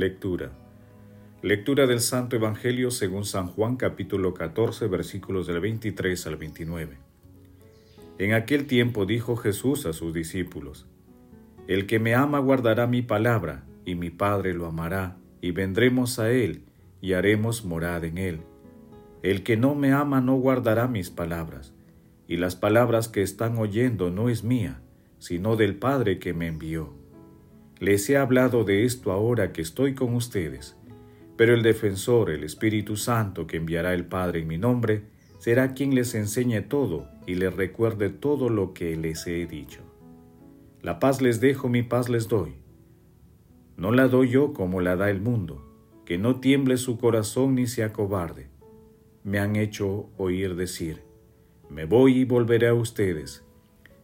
Lectura. Lectura del Santo Evangelio según San Juan capítulo 14 versículos del 23 al 29. En aquel tiempo dijo Jesús a sus discípulos, El que me ama guardará mi palabra, y mi Padre lo amará, y vendremos a él, y haremos morada en él. El que no me ama no guardará mis palabras, y las palabras que están oyendo no es mía, sino del Padre que me envió. Les he hablado de esto ahora que estoy con ustedes, pero el defensor, el Espíritu Santo que enviará el Padre en mi nombre, será quien les enseñe todo y les recuerde todo lo que les he dicho. La paz les dejo, mi paz les doy. No la doy yo como la da el mundo, que no tiemble su corazón ni se acobarde. Me han hecho oír decir, me voy y volveré a ustedes.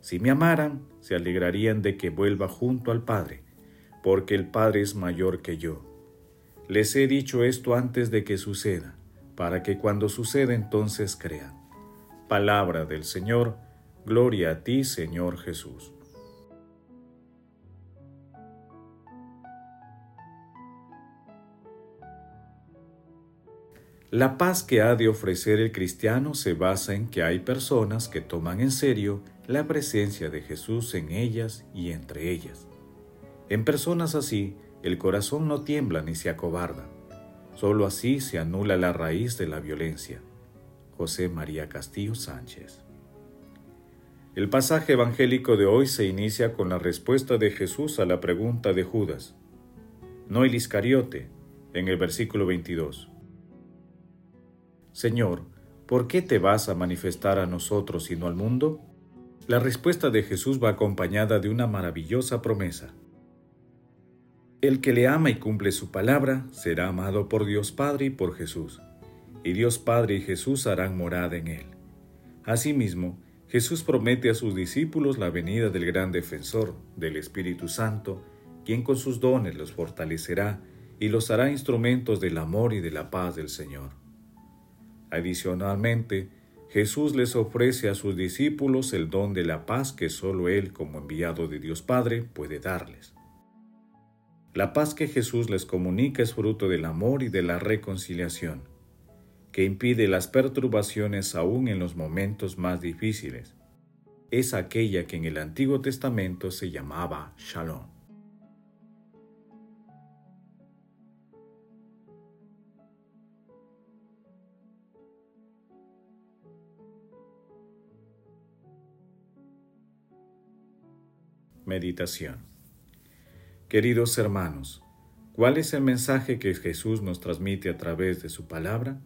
Si me amaran, se alegrarían de que vuelva junto al Padre porque el Padre es mayor que yo. Les he dicho esto antes de que suceda, para que cuando suceda entonces crean. Palabra del Señor, gloria a ti, Señor Jesús. La paz que ha de ofrecer el cristiano se basa en que hay personas que toman en serio la presencia de Jesús en ellas y entre ellas. En personas así, el corazón no tiembla ni se acobarda. Solo así se anula la raíz de la violencia. José María Castillo Sánchez. El pasaje evangélico de hoy se inicia con la respuesta de Jesús a la pregunta de Judas, no el Iscariote, en el versículo 22. Señor, ¿por qué te vas a manifestar a nosotros y no al mundo? La respuesta de Jesús va acompañada de una maravillosa promesa. El que le ama y cumple su palabra será amado por Dios Padre y por Jesús, y Dios Padre y Jesús harán morada en él. Asimismo, Jesús promete a sus discípulos la venida del gran defensor, del Espíritu Santo, quien con sus dones los fortalecerá y los hará instrumentos del amor y de la paz del Señor. Adicionalmente, Jesús les ofrece a sus discípulos el don de la paz que sólo Él, como enviado de Dios Padre, puede darles. La paz que Jesús les comunica es fruto del amor y de la reconciliación, que impide las perturbaciones aún en los momentos más difíciles. Es aquella que en el Antiguo Testamento se llamaba Shalom. Meditación Queridos hermanos, ¿cuál es el mensaje que Jesús nos transmite a través de su palabra?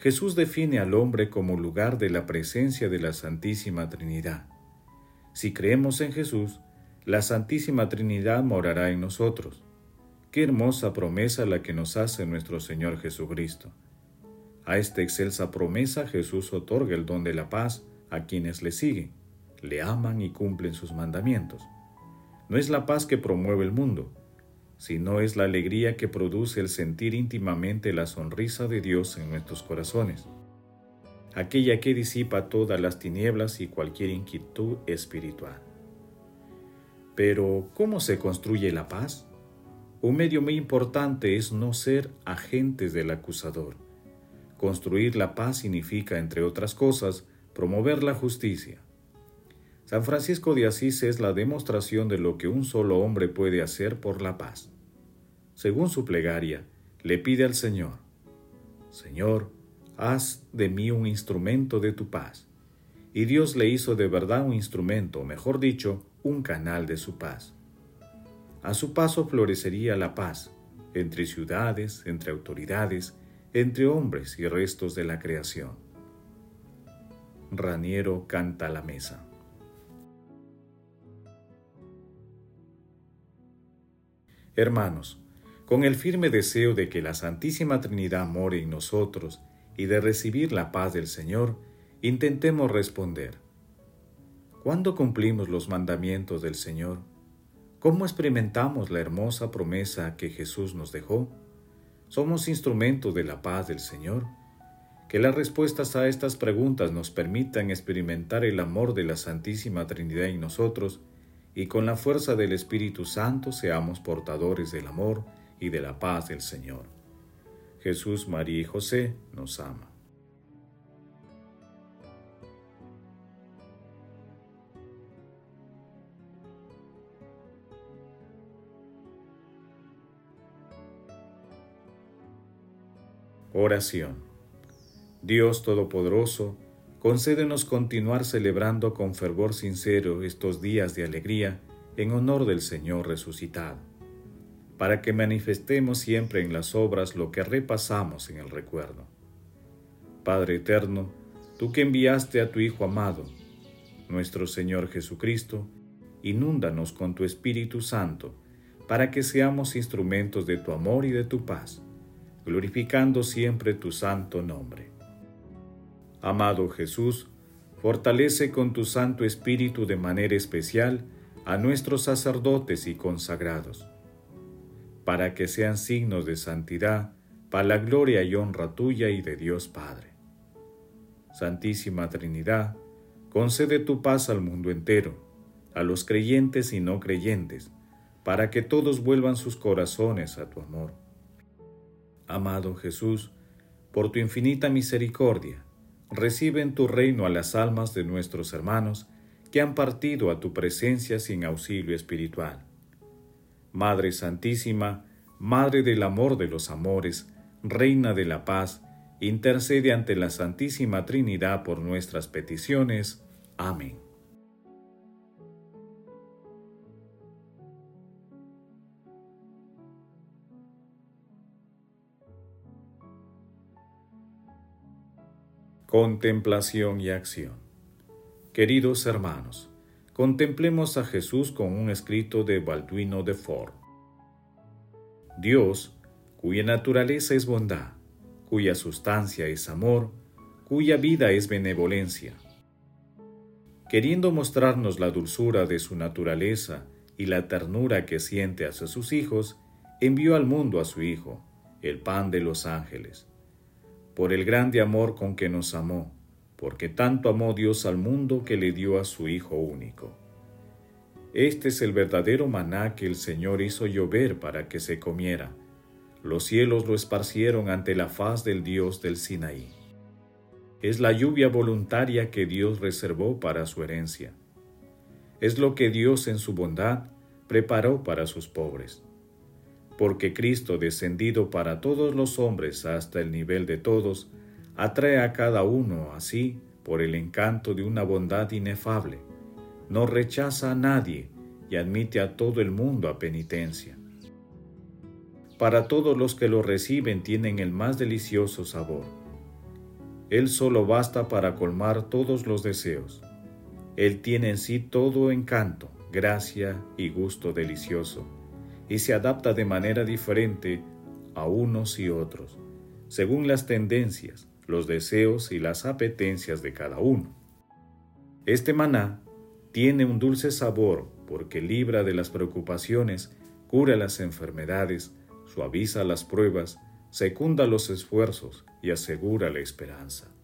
Jesús define al hombre como lugar de la presencia de la Santísima Trinidad. Si creemos en Jesús, la Santísima Trinidad morará en nosotros. Qué hermosa promesa la que nos hace nuestro Señor Jesucristo. A esta excelsa promesa Jesús otorga el don de la paz a quienes le siguen, le aman y cumplen sus mandamientos no es la paz que promueve el mundo, sino es la alegría que produce el sentir íntimamente la sonrisa de Dios en nuestros corazones, aquella que disipa todas las tinieblas y cualquier inquietud espiritual. Pero, ¿cómo se construye la paz? Un medio muy importante es no ser agentes del acusador. Construir la paz significa, entre otras cosas, promover la justicia, San Francisco de Asís es la demostración de lo que un solo hombre puede hacer por la paz. Según su plegaria, le pide al Señor, Señor, haz de mí un instrumento de tu paz. Y Dios le hizo de verdad un instrumento, mejor dicho, un canal de su paz. A su paso florecería la paz, entre ciudades, entre autoridades, entre hombres y restos de la creación. Raniero canta la mesa. Hermanos, con el firme deseo de que la Santísima Trinidad more en nosotros y de recibir la paz del Señor, intentemos responder. ¿Cuándo cumplimos los mandamientos del Señor? ¿Cómo experimentamos la hermosa promesa que Jesús nos dejó? ¿Somos instrumentos de la paz del Señor? Que las respuestas a estas preguntas nos permitan experimentar el amor de la Santísima Trinidad en nosotros y con la fuerza del Espíritu Santo seamos portadores del amor y de la paz del Señor. Jesús, María y José nos ama. Oración. Dios Todopoderoso, concédenos continuar celebrando con fervor sincero estos días de alegría en honor del Señor resucitado, para que manifestemos siempre en las obras lo que repasamos en el recuerdo. Padre eterno, tú que enviaste a tu Hijo amado, nuestro Señor Jesucristo, inúndanos con tu Espíritu Santo, para que seamos instrumentos de tu amor y de tu paz glorificando siempre tu santo nombre. Amado Jesús, fortalece con tu Santo Espíritu de manera especial a nuestros sacerdotes y consagrados, para que sean signos de santidad para la gloria y honra tuya y de Dios Padre. Santísima Trinidad, concede tu paz al mundo entero, a los creyentes y no creyentes, para que todos vuelvan sus corazones a tu amor Amado Jesús, por tu infinita misericordia, recibe en tu reino a las almas de nuestros hermanos que han partido a tu presencia sin auxilio espiritual. Madre Santísima, Madre del amor de los amores, Reina de la paz, intercede ante la Santísima Trinidad por nuestras peticiones. Amén. Contemplación y acción. Queridos hermanos, contemplemos a Jesús con un escrito de Balduino de Fort. Dios, cuya naturaleza es bondad, cuya sustancia es amor, cuya vida es benevolencia. Queriendo mostrarnos la dulzura de su naturaleza y la ternura que siente hacia sus hijos, envió al mundo a su Hijo, el pan de los ángeles por el grande amor con que nos amó, porque tanto amó Dios al mundo que le dio a su Hijo único. Este es el verdadero maná que el Señor hizo llover para que se comiera. Los cielos lo esparcieron ante la faz del Dios del Sinaí. Es la lluvia voluntaria que Dios reservó para su herencia. Es lo que Dios en su bondad preparó para sus pobres porque Cristo, descendido para todos los hombres hasta el nivel de todos, atrae a cada uno así por el encanto de una bondad inefable. No rechaza a nadie y admite a todo el mundo a penitencia. Para todos los que lo reciben tienen el más delicioso sabor. Él solo basta para colmar todos los deseos. Él tiene en sí todo encanto, gracia y gusto delicioso y se adapta de manera diferente a unos y otros, según las tendencias, los deseos y las apetencias de cada uno. Este maná tiene un dulce sabor porque libra de las preocupaciones, cura las enfermedades, suaviza las pruebas, secunda los esfuerzos y asegura la esperanza.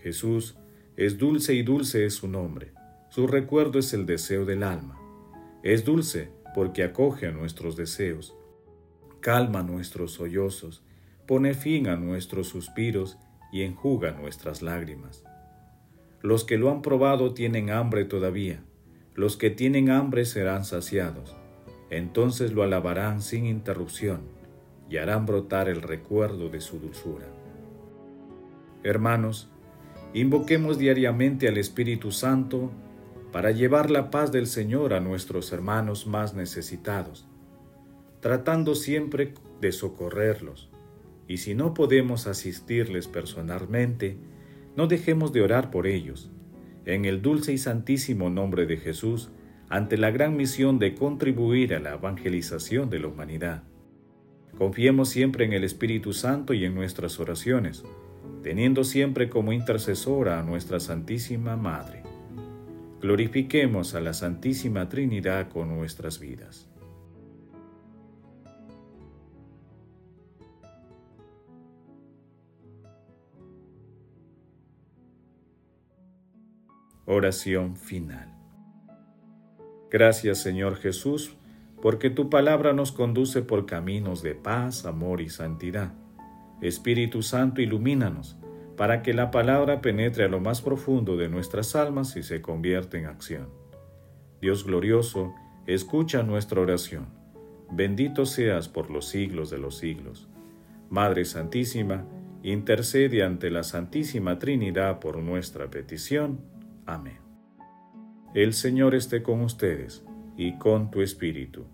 Jesús es dulce y dulce es su nombre. Su recuerdo es el deseo del alma. Es dulce porque acoge a nuestros deseos, calma nuestros sollozos, pone fin a nuestros suspiros y enjuga nuestras lágrimas. Los que lo han probado tienen hambre todavía, los que tienen hambre serán saciados, entonces lo alabarán sin interrupción y harán brotar el recuerdo de su dulzura. Hermanos, invoquemos diariamente al Espíritu Santo para llevar la paz del Señor a nuestros hermanos más necesitados, tratando siempre de socorrerlos y si no podemos asistirles personalmente, no dejemos de orar por ellos. En el dulce y santísimo nombre de Jesús, ante la gran misión de contribuir a la evangelización de la humanidad. Confiemos siempre en el Espíritu Santo y en nuestras oraciones, teniendo siempre como intercesora a nuestra Santísima Madre. Glorifiquemos a la Santísima Trinidad con nuestras vidas. Oración final. Gracias Señor Jesús, porque tu palabra nos conduce por caminos de paz, amor y santidad. Espíritu Santo, ilumínanos, para que la palabra penetre a lo más profundo de nuestras almas y se convierta en acción. Dios glorioso, escucha nuestra oración. Bendito seas por los siglos de los siglos. Madre Santísima, intercede ante la Santísima Trinidad por nuestra petición. Amén. El Señor esté con ustedes y con tu espíritu.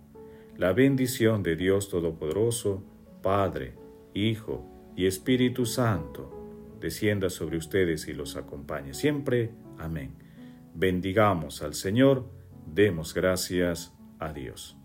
La bendición de Dios Todopoderoso, Padre, Hijo y Espíritu Santo, descienda sobre ustedes y los acompañe siempre. Amén. Bendigamos al Señor, demos gracias a Dios.